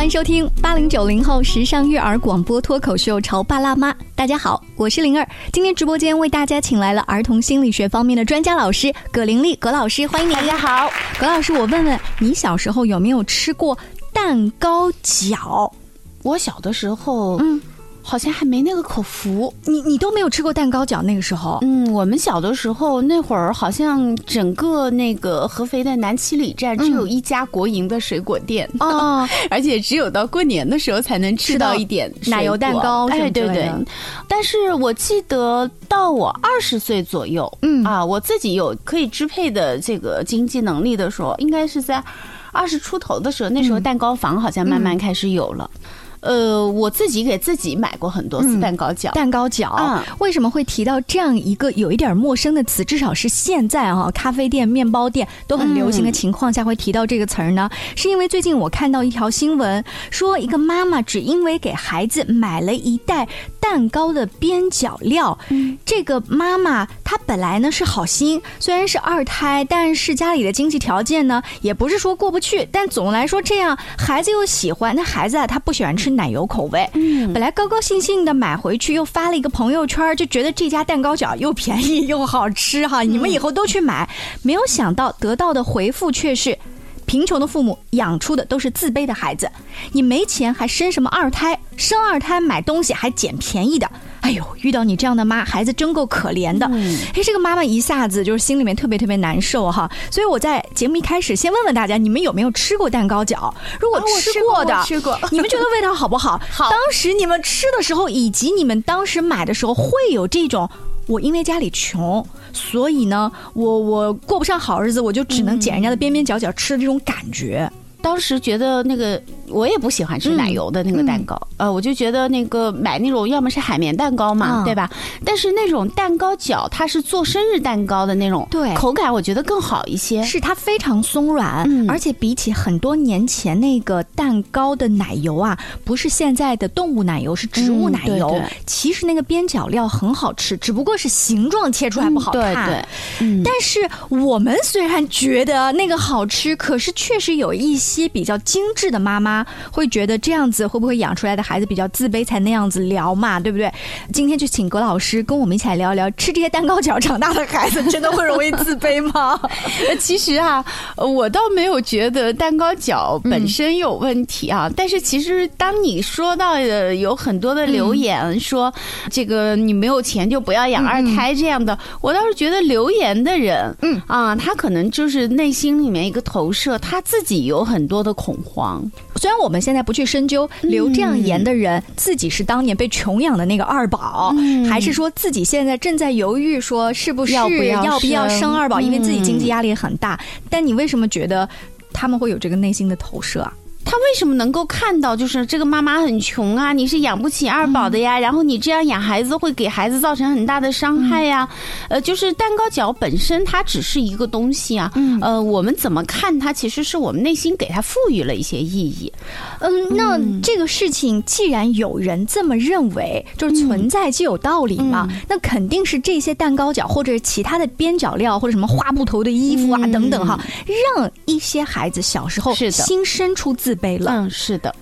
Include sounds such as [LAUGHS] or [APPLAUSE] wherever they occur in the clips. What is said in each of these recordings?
欢迎收听八零九零后时尚育儿广播脱口秀《潮爸辣妈》。大家好，我是灵儿。今天直播间为大家请来了儿童心理学方面的专家老师葛玲丽葛老师，欢迎你。大家好，葛老师，我问问你小时候有没有吃过蛋糕饺？我小的时候，嗯。好像还没那个口福，你你都没有吃过蛋糕饺那个时候？嗯，我们小的时候那会儿，好像整个那个合肥的南七里站只有一家国营的水果店哦，[LAUGHS] 而且只有到过年的时候才能吃到一点奶油蛋糕。哎，对对。但是我记得到我二十岁左右，嗯啊，我自己有可以支配的这个经济能力的时候，应该是在二十出头的时候，那时候蛋糕房好像慢慢开始有了。呃，我自己给自己买过很多次蛋糕饺。蛋糕饺，为什么会提到这样一个有一点陌生的词？至少是现在哈，咖啡店、面包店都很流行的情况下，会提到这个词儿呢？是因为最近我看到一条新闻，说一个妈妈只因为给孩子买了一袋蛋糕的边角料，这个妈妈她本来呢是好心，虽然是二胎，但是家里的经济条件呢也不是说过不去，但总的来说这样孩子又喜欢，那孩子啊他不喜欢吃。奶油口味，嗯，本来高高兴兴的买回去，又发了一个朋友圈，就觉得这家蛋糕饺又便宜又好吃哈，你们以后都去买。没有想到得到的回复却是，贫穷的父母养出的都是自卑的孩子，你没钱还生什么二胎？生二胎买东西还捡便宜的。哎呦，遇到你这样的妈，孩子真够可怜的。哎，这个妈妈一下子就是心里面特别特别难受哈。所以我在节目一开始先问问大家，你们有没有吃过蛋糕饺？如果吃过的，吃过，[LAUGHS] 你们觉得味道好不好？[LAUGHS] 好。当时你们吃的时候，以及你们当时买的时候，会有这种我因为家里穷，所以呢，我我过不上好日子，我就只能捡人家的边边角角吃的这种感觉。当时觉得那个我也不喜欢吃奶油的那个蛋糕，呃，我就觉得那个买那种要么是海绵蛋糕嘛，对吧？但是那种蛋糕角，它是做生日蛋糕的那种，对，口感我觉得更好一些，是它非常松软，而且比起很多年前那个蛋糕的奶油啊，不是现在的动物奶油，是植物奶油。其实那个边角料很好吃，只不过是形状切出来不好看。对对，但是我们虽然觉得那个好吃，可是确实有一些。些比较精致的妈妈会觉得这样子会不会养出来的孩子比较自卑才那样子聊嘛，对不对？今天就请葛老师跟我们一起来聊一聊，吃这些蛋糕角长大的孩子真的会容易自卑吗？[LAUGHS] 其实啊，我倒没有觉得蛋糕角本身有问题啊。但是其实当你说到的有很多的留言说这个你没有钱就不要养二胎这样的，我倒是觉得留言的人，嗯啊，他可能就是内心里面一个投射，他自己有很。很多的恐慌，虽然我们现在不去深究留这样言的人自己是当年被穷养的那个二宝，还是说自己现在正在犹豫说是不是要不要生二宝，因为自己经济压力很大。但你为什么觉得他们会有这个内心的投射啊？他为什么能够看到，就是这个妈妈很穷啊，你是养不起二宝的呀，然后你这样养孩子会给孩子造成很大的伤害呀？呃，就是蛋糕角本身它只是一个东西啊，呃，我们怎么看它，其实是我们内心给它赋予了一些意义。嗯，那这个事情既然有人这么认为，就是存在就有道理嘛，那肯定是这些蛋糕角或者其他的边角料或者什么花布头的衣服啊等等哈，让一些孩子小时候心生出自。嗯，是的。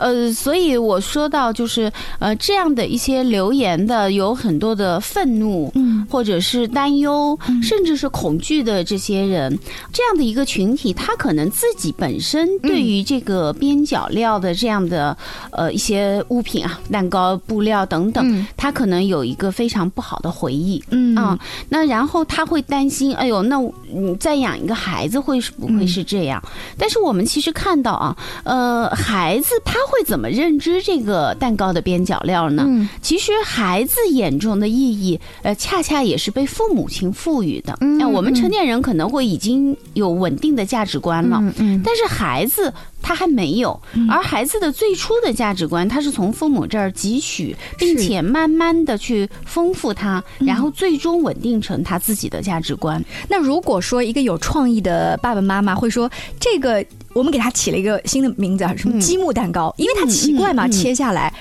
呃，所以我说到就是呃这样的一些留言的有很多的愤怒，嗯，或者是担忧，甚至是恐惧的这些人，这样的一个群体，他可能自己本身对于这个边角料的这样的呃一些物品啊，蛋糕、布料等等，他可能有一个非常不好的回忆，嗯。啊，那然后他会担心，哎呦，那你再养一个孩子会不会是这样？但是我们其实看到啊，呃，孩子。他会怎么认知这个蛋糕的边角料呢？其实孩子眼中的意义，呃，恰恰也是被父母亲赋予的。那我们成年人可能会已经有稳定的价值观了，嗯但是孩子。他还没有，而孩子的最初的价值观，他是从父母这儿汲取，并且慢慢的去丰富他，然后最终稳定成他自己的价值观。那如果说一个有创意的爸爸妈妈会说，这个我们给它起了一个新的名字，什么积木蛋糕？因为它奇怪嘛，切下来，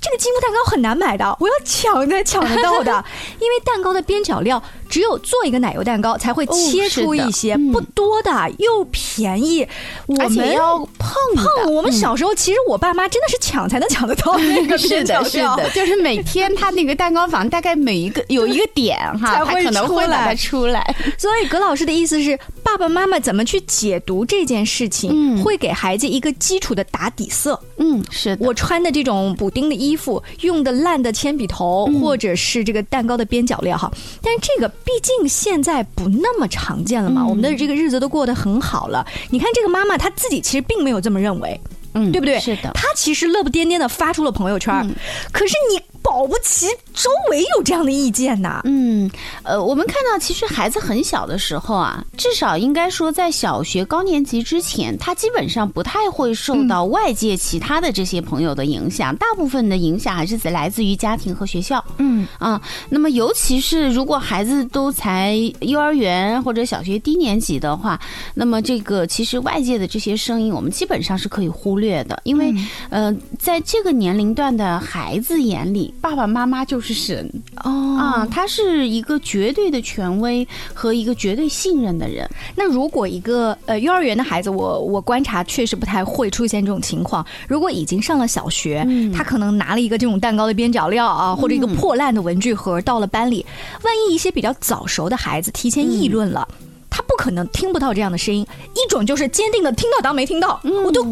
这个积木蛋糕很难买的，我要抢才抢得到的。[LAUGHS] 因为蛋糕的边角料只有做一个奶油蛋糕才会切出一些，不多的，又便宜。我们要碰碰。我们小时候其实我爸妈真的是抢才能抢得到 [LAUGHS] 那个边角料，就是每天他那个蛋糕房大概每一个有一个点哈，[LAUGHS] 才会把它出来。[LAUGHS] 所以葛老师的意思是，爸爸妈妈怎么去解读这件事情？会给孩子一个基础的打底色。嗯，是我穿的这种补丁的衣服，用的烂的铅笔头，或者是这个蛋糕的边角料哈。但是这个毕竟现在不那么常见了嘛，我们的这个日子都过得很好了。你看这个妈妈，她自己其实并没有这么认为，嗯，对不对？是的，她其实乐不颠颠的发出了朋友圈，可是你。保不齐周围有这样的意见呐。嗯，呃，我们看到其实孩子很小的时候啊，至少应该说在小学高年级之前，他基本上不太会受到外界其他的这些朋友的影响，大部分的影响还是在来自于家庭和学校。嗯啊，那么尤其是如果孩子都才幼儿园或者小学低年级的话，那么这个其实外界的这些声音，我们基本上是可以忽略的，因为呃，在这个年龄段的孩子眼里。爸爸妈妈就是神哦啊，他是一个绝对的权威和一个绝对信任的人。那如果一个呃幼儿园的孩子，我我观察确实不太会出现这种情况。如果已经上了小学，他可能拿了一个这种蛋糕的边角料啊，或者一个破烂的文具盒到了班里，万一一些比较早熟的孩子提前议论了，他不可能听不到这样的声音。一种就是坚定的听到当没听到，我都。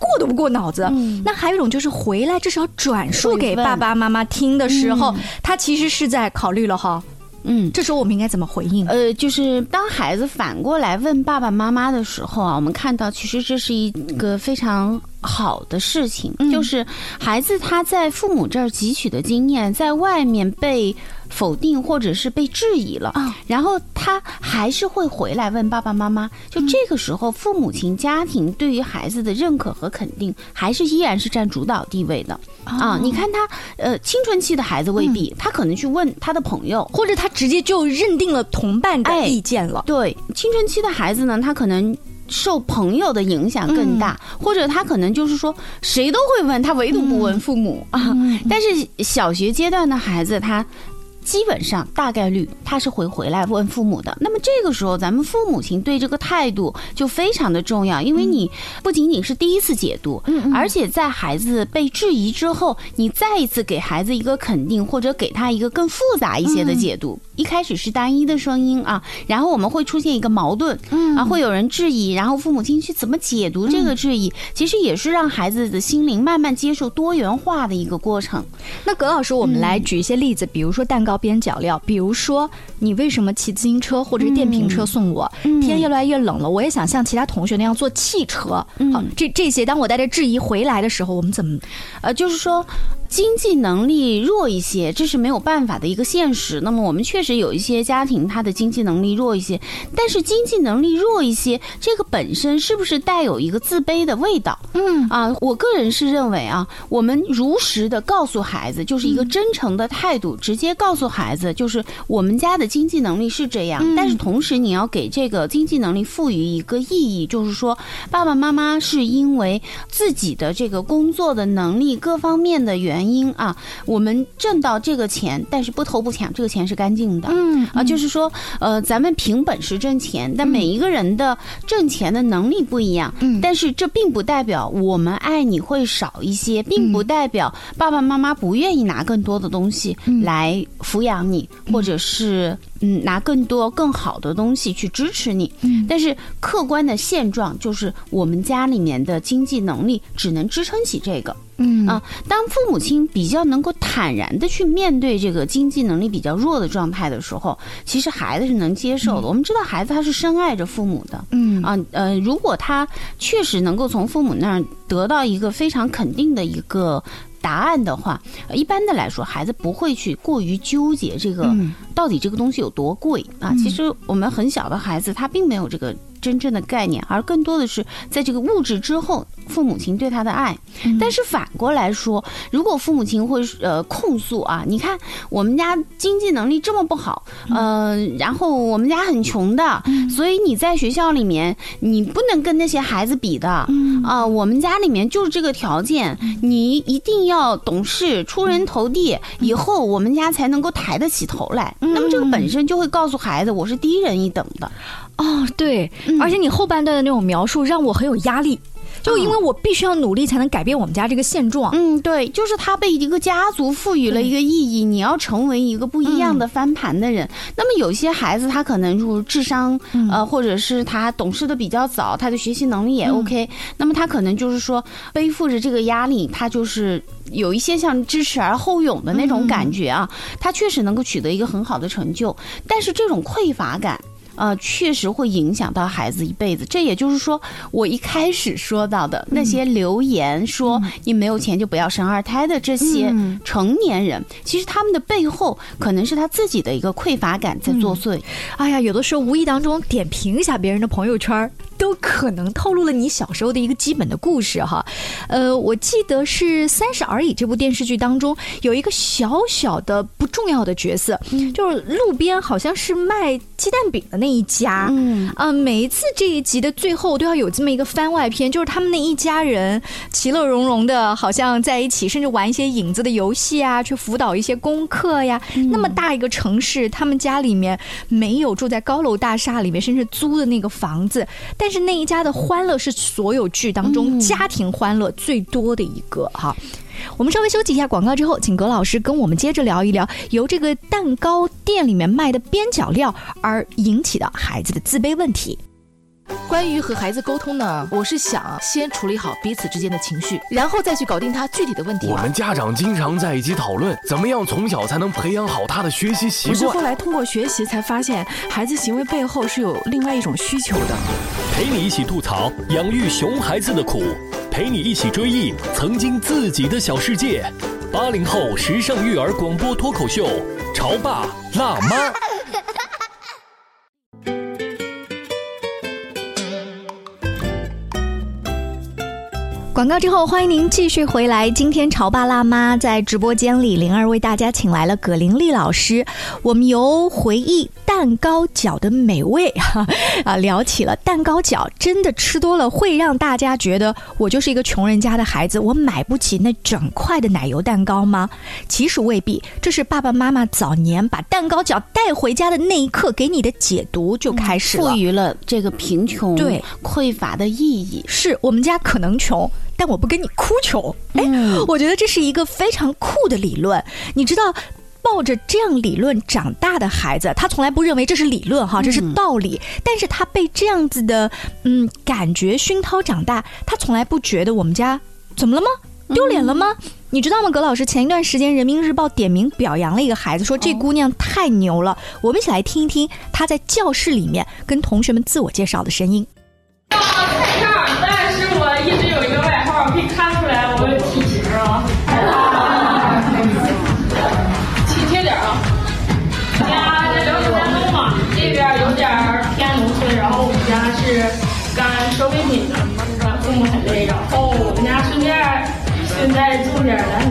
过都不过脑子，那还有一种就是回来至少转述给爸爸妈妈听的时候，他其实是在考虑了哈。嗯，这时候我们应该怎么回应？呃，就是当孩子反过来问爸爸妈妈的时候啊，我们看到其实这是一个非常好的事情，就是孩子他在父母这儿汲取的经验，在外面被。否定或者是被质疑了，然后他还是会回来问爸爸妈妈。就这个时候，父母亲家庭对于孩子的认可和肯定，还是依然是占主导地位的啊！你看他，呃，青春期的孩子未必，他可能去问他的朋友，或者他直接就认定了同伴的意见了。对，青春期的孩子呢，他可能受朋友的影响更大，或者他可能就是说谁都会问他，唯独不问父母啊。但是小学阶段的孩子，他。基本上大概率他是会回来问父母的。那么这个时候，咱们父母亲对这个态度就非常的重要，因为你不仅仅是第一次解读，而且在孩子被质疑之后，你再一次给孩子一个肯定，或者给他一个更复杂一些的解读。一开始是单一的声音啊，然后我们会出现一个矛盾，啊，会有人质疑，然后父母亲去怎么解读这个质疑，其实也是让孩子的心灵慢慢接受多元化的一个过程。那葛老师，我们来举一些例子，比如说蛋糕。边角料，比如说你为什么骑自行车或者是电瓶车送我？天越来越冷了，我也想像其他同学那样坐汽车。好，这这些，当我带着质疑回来的时候，我们怎么？呃，就是说。经济能力弱一些，这是没有办法的一个现实。那么我们确实有一些家庭，他的经济能力弱一些，但是经济能力弱一些，这个本身是不是带有一个自卑的味道？嗯啊，我个人是认为啊，我们如实的告诉孩子，就是一个真诚的态度，直接告诉孩子，就是我们家的经济能力是这样。但是同时，你要给这个经济能力赋予一个意义，就是说爸爸妈妈是因为自己的这个工作的能力各方面的原。原因啊，我们挣到这个钱，但是不偷不抢，这个钱是干净的。嗯啊，就是说，呃，咱们凭本事挣钱，但每一个人的挣钱的能力不一样。嗯，但是这并不代表我们爱你会少一些，并不代表爸爸妈妈不愿意拿更多的东西来抚养你，或者是嗯拿更多更好的东西去支持你。嗯，但是客观的现状就是我们家里面的经济能力只能支撑起这个。嗯啊，当父母亲比较能够坦然的去面对这个经济能力比较弱的状态的时候，其实孩子是能接受的。我们知道孩子他是深爱着父母的，嗯啊呃，如果他确实能够从父母那儿得到一个非常肯定的一个答案的话，一般的来说，孩子不会去过于纠结这个到底这个东西有多贵啊。其实我们很小的孩子他并没有这个。真正的概念，而更多的是在这个物质之后，父母亲对他的爱。但是反过来说，如果父母亲会呃控诉啊，你看我们家经济能力这么不好，嗯，然后我们家很穷的，所以你在学校里面你不能跟那些孩子比的，啊，我们家里面就是这个条件，你一定要懂事、出人头地，以后我们家才能够抬得起头来。那么这个本身就会告诉孩子，我是低人一等的。哦，对，而且你后半段的那种描述让我很有压力。就因为我必须要努力才能改变我们家这个现状。嗯，对，就是他被一个家族赋予了一个意义，你要成为一个不一样的翻盘的人。那么有些孩子他可能就是智商呃，或者是他懂事的比较早，他的学习能力也 OK。那么他可能就是说背负着这个压力，他就是有一些像知耻而后勇的那种感觉啊。他确实能够取得一个很好的成就，但是这种匮乏感。呃，确实会影响到孩子一辈子。这也就是说，我一开始说到的那些留言说你没有钱就不要生二胎的这些成年人，其实他们的背后可能是他自己的一个匮乏感在作祟。哎呀，有的时候无意当中点评一下别人的朋友圈。都可能透露了你小时候的一个基本的故事哈，呃，我记得是《三十而已》这部电视剧当中有一个小小的不重要的角色，就是路边好像是卖鸡蛋饼的那一家，嗯。啊，每一次这一集的最后都要有这么一个番外篇，就是他们那一家人其乐融融的，好像在一起，甚至玩一些影子的游戏啊，去辅导一些功课呀。那么大一个城市，他们家里面没有住在高楼大厦里面，甚至租的那个房子，但但是那一家的欢乐是所有剧当中家庭欢乐最多的一个哈。我们稍微休息一下广告之后，请葛老师跟我们接着聊一聊由这个蛋糕店里面卖的边角料而引起的孩子的自卑问题。关于和孩子沟通呢，我是想先处理好彼此之间的情绪，然后再去搞定他具体的问题。我们家长经常在一起讨论，怎么样从小才能培养好他的学习习惯。我是后来通过学习才发现，孩子行为背后是有另外一种需求的。陪你一起吐槽养育熊孩子的苦，陪你一起追忆曾经自己的小世界。八零后时尚育儿广播脱口秀，潮爸辣妈。广告之后，欢迎您继续回来。今天潮爸辣妈在直播间里，灵儿为大家请来了葛玲丽老师。我们由回忆蛋糕饺的美味哈 [LAUGHS] 啊，聊起了蛋糕饺，真的吃多了会让大家觉得我就是一个穷人家的孩子，我买不起那整块的奶油蛋糕吗？其实未必，这是爸爸妈妈早年把蛋糕饺带回家的那一刻给你的解读就开始了，赋予了这个贫穷对匮乏的意义。是我们家可能穷。但我不跟你哭穷，哎，我觉得这是一个非常酷的理论。你知道，抱着这样理论长大的孩子，他从来不认为这是理论哈，这是道理。但是他被这样子的嗯感觉熏陶长大，他从来不觉得我们家怎么了吗？丢脸了吗？你知道吗？葛老师前一段时间《人民日报》点名表扬了一个孩子，说这姑娘太牛了。我们一起来听一听她在教室里面跟同学们自我介绍的声音。看再重点来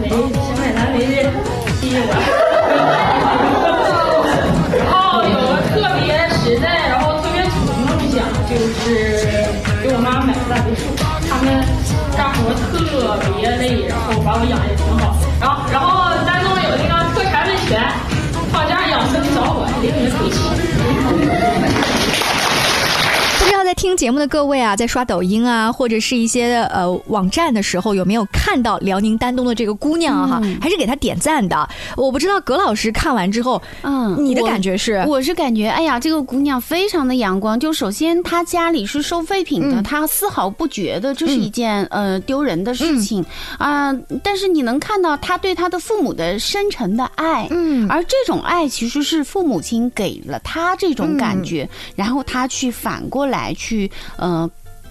听节目的各位啊，在刷抖音啊，或者是一些呃网站的时候，有没有看到辽宁丹东的这个姑娘哈？还是给她点赞的？我不知道葛老师看完之后，嗯，你的感觉是？我是感觉，哎呀，这个姑娘非常的阳光。就首先她家里是收废品的，她丝毫不觉得这是一件呃丢人的事情啊。但是你能看到她对她的父母的深沉的爱，嗯，而这种爱其实是父母亲给了她这种感觉，然后她去反过来。去呃，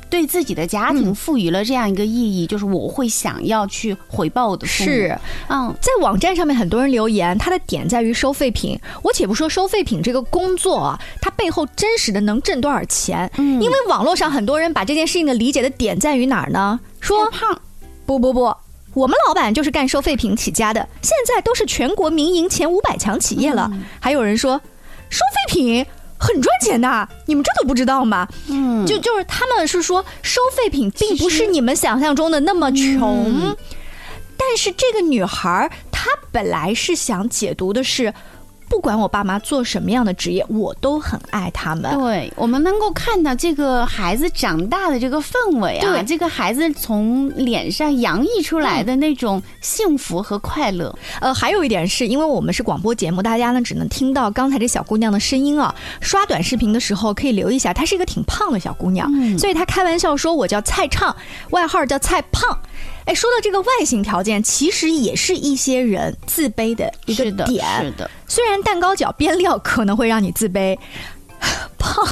对自己的家庭赋予了这样一个意义，就是我会想要去回报我的父母。是，嗯，在网站上面很多人留言，他的点在于收废品。我且不说收废品这个工作啊，它背后真实的能挣多少钱？嗯，因为网络上很多人把这件事情的理解的点在于哪儿呢？说胖，不不不，我们老板就是干收废品起家的，现在都是全国民营前五百强企业了。还有人说，收废品很赚钱的，你们这都不知道吗？嗯，就就是他们是说收废品并不是你们想象中的那么穷，但是这个女孩儿她本来是想解读的是。不管我爸妈做什么样的职业，我都很爱他们。对，我们能够看到这个孩子长大的这个氛围啊，对这个孩子从脸上洋溢出来的那种幸福和快乐。呃，还有一点是因为我们是广播节目，大家呢只能听到刚才这小姑娘的声音啊。刷短视频的时候可以留意一下，她是一个挺胖的小姑娘，所以她开玩笑说我叫蔡畅，外号叫蔡胖。哎，说到这个外形条件，其实也是一些人自卑的一个是的，点。是的，虽然蛋糕脚边料可能会让你自卑，胖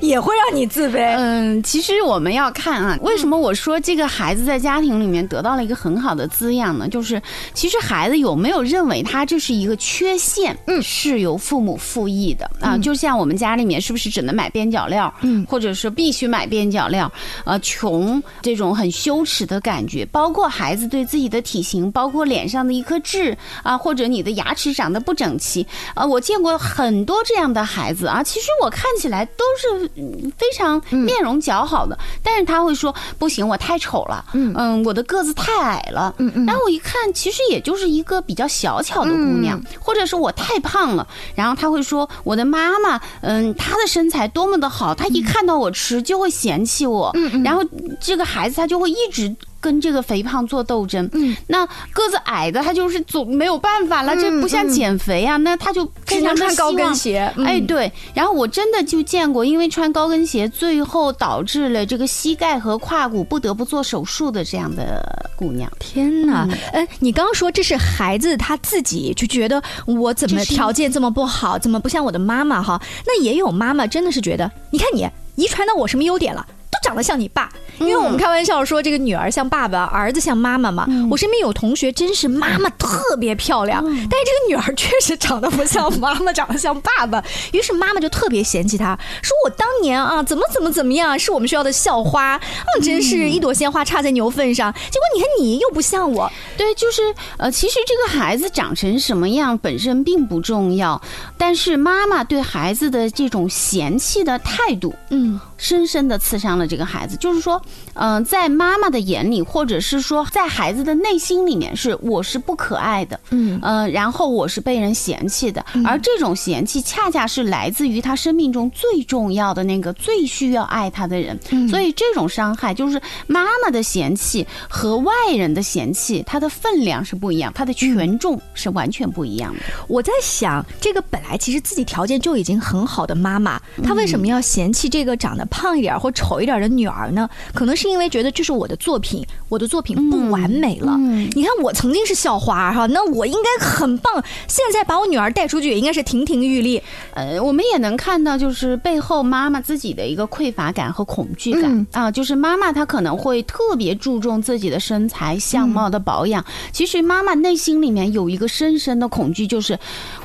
也会让你自卑。嗯，其实我们要看啊，为什么我说这个孩子在家庭里面得到了一个很好的滋养呢？就是其实孩子有没有认为他这是一个缺陷，嗯，是由父母赋予的啊。就像我们家里面是不是只能买边角料，嗯，或者是必须买边角料，呃，穷这种很羞耻的感觉，包括孩子对自己的体型，包括脸上的一颗痣啊，或者你的牙齿长得不整齐，啊，我见过很多这样的孩子啊。其实我看起来都是嗯非常面容姣好的，但是他会说不行，我太丑了，嗯。我的个子太矮了，嗯嗯，然后我一看，其实也就是一个比较小巧的姑娘，或者是我太胖了，然后他会说我的妈妈，嗯，她的身材多么的好，她一看到我吃就会嫌弃我，嗯嗯，然后这个孩子他就会一直。跟这个肥胖做斗争，嗯，那个子矮的他就是总没有办法了，这不像减肥啊，那他就非常的穿高跟鞋。嗯哎，对，然后我真的就见过，因为穿高跟鞋，最后导致了这个膝盖和胯骨不得不做手术的这样的姑娘。天哪！哎，你刚刚说这是孩子他自己就觉得我怎么条件这么不好，怎么不像我的妈妈哈？那也有妈妈真的是觉得，你看你遗传到我什么优点了？都长得像你爸，因为我们开玩笑说这个女儿像爸爸，儿子像妈妈嘛。我身边有同学真是妈妈特别漂亮，但是这个女儿确实长得不像 [LAUGHS] 妈妈，长得像爸爸。于是妈妈就特别嫌弃她，说我当年啊怎么怎么怎么样，是我们学校的校花，啊真是一朵鲜花插在牛粪上。结果你看你又不像我，对，就是呃，其实这个孩子长成什么样本身并不重要，但是妈妈对孩子的这种嫌弃的态度，嗯，深深的刺伤了这个孩子。就是说，嗯、在妈妈的眼里，或者是说在孩子的内心里面，是我是不可爱的，嗯呃，然后我是被人嫌弃的，而这种嫌弃恰恰是来自于他生命中最重要的那个最需要爱他的人，所以这种伤害就是妈妈的嫌弃和外人的嫌弃，它的分量是不一样，它的权重是完全不一样的。我在想，这个本来其实自己条件就已经很好的妈妈，她为什么要嫌弃这个长得胖一点或丑一点的女儿呢？可能是因为觉得这是我的作品，我的作品不完美了。你看，我曾经是校花哈，那我应该很棒。现在把我女儿带出去，也应该是亭亭玉立。呃，我们也能看到，就是背后妈妈自己的一个匮乏感和恐惧感、嗯啊，就是妈妈她可能会特别注重自己的身材相貌的保养。其实妈妈内心里面有一个深深的恐惧，就是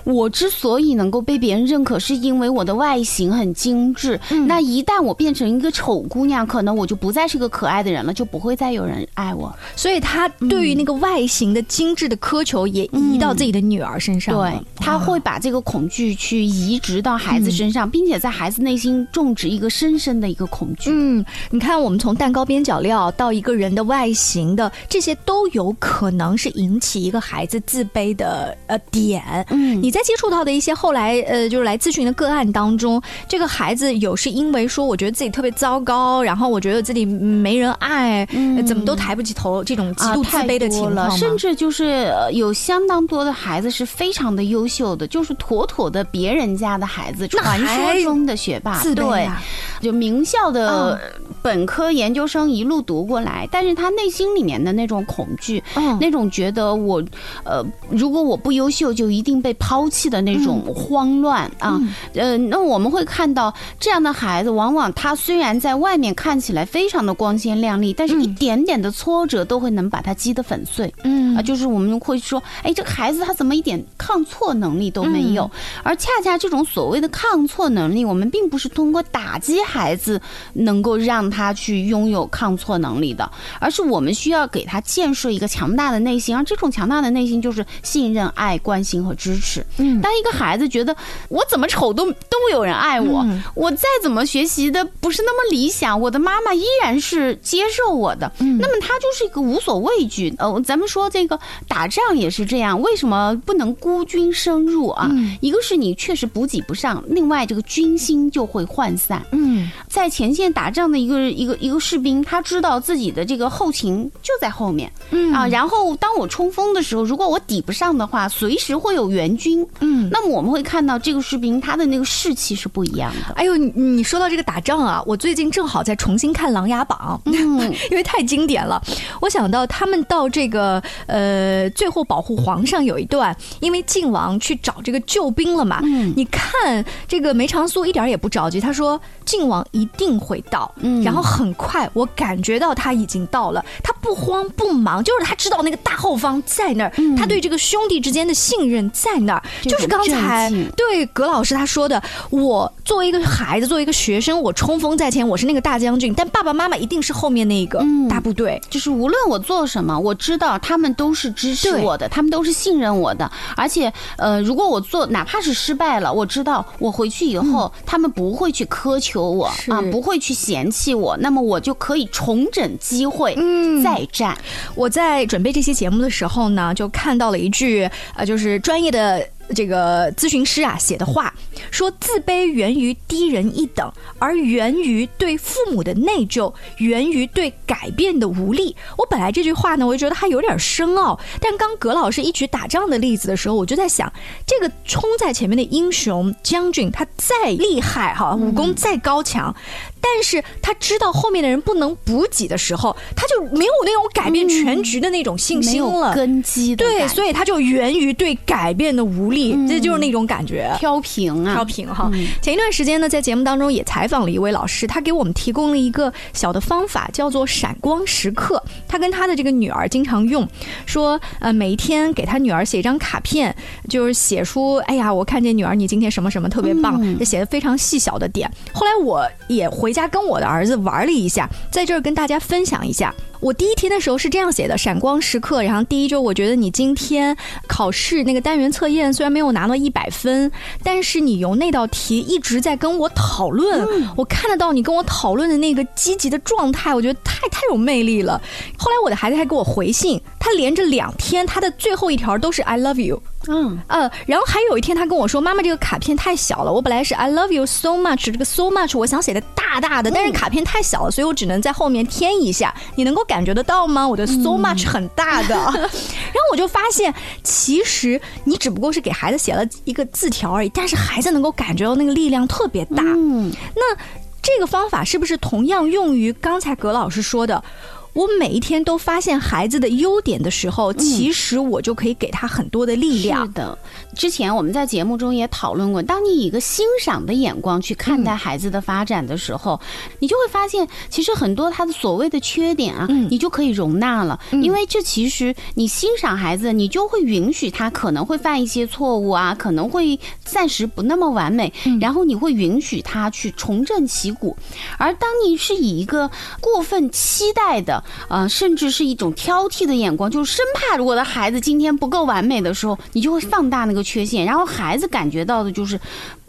我之所以能够被别人认可，是因为我的外形很精致。那一旦我变成一个丑姑娘，可能我就不再是个可爱的人了，就不会再有人爱我。所以他对于那个外形的精致的苛求也移到自己的女儿身上了。对，他会把这个恐惧去移植到孩子身上，并且在孩子内心种植一个深深的一个恐惧。嗯，你看，我们从蛋糕边角料到一个人的外形的，这些都有可能是引起一个孩子自卑的呃点。嗯你在接触到的一些后来呃，就是来咨询的个案当中，这个孩子有是因为说我觉得自己特别糟糕，然后我觉得自己没人爱，呃怎么都抬不起头，这种极度自卑的情况甚至就是呃有相当多的孩子是非常的优秀的，就是妥妥的别人家的孩子，传说中的学霸，对啊，就名校的本科、研究生一路读过来，但是他内心里面的那种恐惧，嗯。那种觉得我，呃，如果我不优秀，就一定被抛弃的那种慌乱啊，呃，那我们会看到这样的孩子，往往他虽然在外面看起来非常的光鲜亮丽，但是一点点的挫折都会能把它击得粉碎。嗯啊，就是我们会说，哎，这个孩子他怎么一点抗挫能力都没有？而恰恰这种所谓的抗挫能力，我们并不是通过打击孩子能够让他去拥有抗挫能力的，而是我们需要给他建设一个强大的内心，而这种强大的内心就是信任、爱、关心和支持。嗯当一个孩子觉得我怎么丑都都有人爱我，嗯我再怎么学习的不是那么理想，我的妈妈依然是接受我的，嗯那么他就是一个无所畏惧。呃，咱们说这个打仗也是这样，为什么不能孤军深入啊？嗯一个是你确实补给不上，另外这个军心就会涣散。嗯在前线打仗的一个一个一个士兵，他知道自己的这个后勤就在后面，嗯啊，然后当我冲锋的时候，如果我抵不上的话，随时会有援军。嗯。那么我们会看到这个士兵他的那个士气是不一样的。哎呦，你你说到这个打仗啊，我最近正好在重新看《琅琊榜》，嗯。[LAUGHS] 因为太经典了。我想到他们到这个呃最后保护皇上有一段，因为靖王去找这个救兵了嘛。嗯。你看这个梅长苏一点也不着急，他说靖王一定会到，嗯。然后很快我感觉到他已经到了，他不慌不忙，就是他知道那个大后方在那儿，他对这个兄弟之间的信任在那儿，就是刚才对葛老师他说的，我作为一个孩子，作为一个学生，我冲锋在前，我是那个大将军，但爸爸妈妈一定是后面那个嗯大部队。就是无论我做什么，我知道他们都是支持我的，他们都是信任我的。而且，呃，如果我做哪怕是失败了，我知道我回去以后，他们不会去苛求我啊，不会去嫌弃我，那么我就可以重整机会，嗯再战。我在准备这期节目的时候呢，就看到了一句呃，就是专业的。这个咨询师啊写的话说，自卑源于低人一等，而源于对父母的内疚，源于对改变的无力。我本来这句话呢，我就觉得它有点深奥，但刚葛老师一举打仗的例子的时候，我就在想，这个冲在前面的英雄将军，他再厉害哈，武功再高强，但是他知道后面的人不能补给的时候，他就没有那种改变全局的那种信心了。根基的对，所以他就源于对改变的无力，这就是那种感觉。飘萍啊，挑平哈。前一段时间呢，在节目当中也采访了一位老师，他给我们提供了一个小的方法，叫做闪光时刻。他跟他的这个女儿经常用，说呃每一天给他女儿写一张卡片，就是写出哎呀，我看见女儿你今天什么什么特别棒，就写的非常细小的点。后来我也回家跟我的儿子玩了一下，在这儿跟大家分享一下。我第一天的时候是这样写的：闪光时刻。然后第一就是我觉得你今天考试那个单元测验虽然没有拿到一百分，但是你由那道题一直在跟我讨论，我看得到你跟我讨论的那个积极的状态，我觉得太太有魅力了。后来我的孩子还给我回信，他连着两天，他的最后一条都是 I love you。嗯，呃，然后还有一天他跟我说：“妈妈，这个卡片太小了，我本来是 I love you so much，这个 so much 我想写的大大的，但是卡片太小了，所以我只能在后面添一下。你能够感觉得到吗？我的 so much 很大的。[LAUGHS] 然后我就发现，其实你只不过是给孩子写了一个字条而已，但是孩子能够感觉到那个力量特别大。嗯，那这个方法是不是同样用于刚才葛老师说的？我每一天都发现孩子的优点的时候，其实我就可以给他很多的力量是。的，之前我们在节目中也讨论过，当你以一个欣赏的眼光去看待孩子的发展的时候，你就会发现，其实很多他的所谓的缺点啊，嗯。你就可以容纳了，因为这其实你欣赏孩子，你就会允许他可能会犯一些错误啊，可能会暂时不那么完美，然后你会允许他去重振旗鼓。而当你是以一个过分期待的，呃，甚至是一种挑剔的眼光，就是生怕如果的孩子今天不够完美的时候，你就会放大那个缺陷，然后孩子感觉到的就是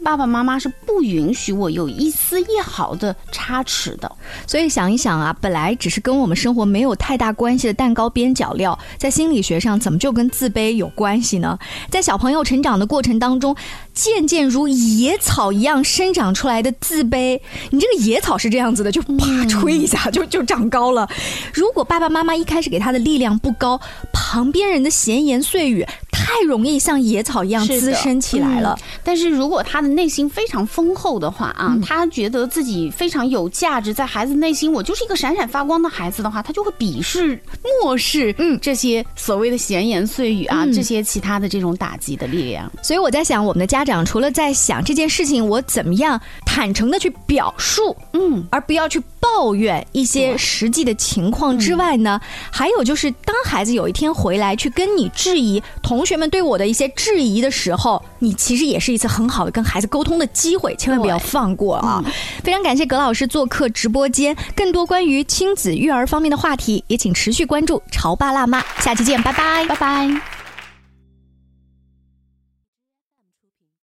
爸爸妈妈是不允许我有一丝一毫的差池的。所以想一想啊，本来只是跟我们生活没有太大关系的蛋糕边角料，在心理学上怎么就跟自卑有关系呢？在小朋友成长的过程当中，渐渐如野草一样生长出来的自卑，你这个野草是这样子的，就啪吹一下就 [LAUGHS] 就长高了。如果爸爸妈妈一开始给他的力量不高，旁边人的闲言碎语太容易像野草一样滋生起来了。嗯但是如果他的内心非常丰厚的话啊，他觉得自己非常有价值，在孩子内心我就是一个闪闪发光的孩子的话，他就会鄙视、漠视嗯。这些所谓的闲言碎语啊，嗯。这些其他的这种打击的力量。所以我在想，我们的家长除了在想这件事情我怎么样坦诚的去表述，嗯，而不要去抱怨一些实际的情况之外呢，还有就是，当孩子有一天回来去跟你质疑同学们对我的一些质疑的时候，你其实也是一次很好的跟孩子沟通的机会，千万不要放过啊！非常感谢葛老师做客直播间，更多关于亲子育儿方面的话题，也请持续关注潮爸辣妈，下期见，拜拜，拜拜。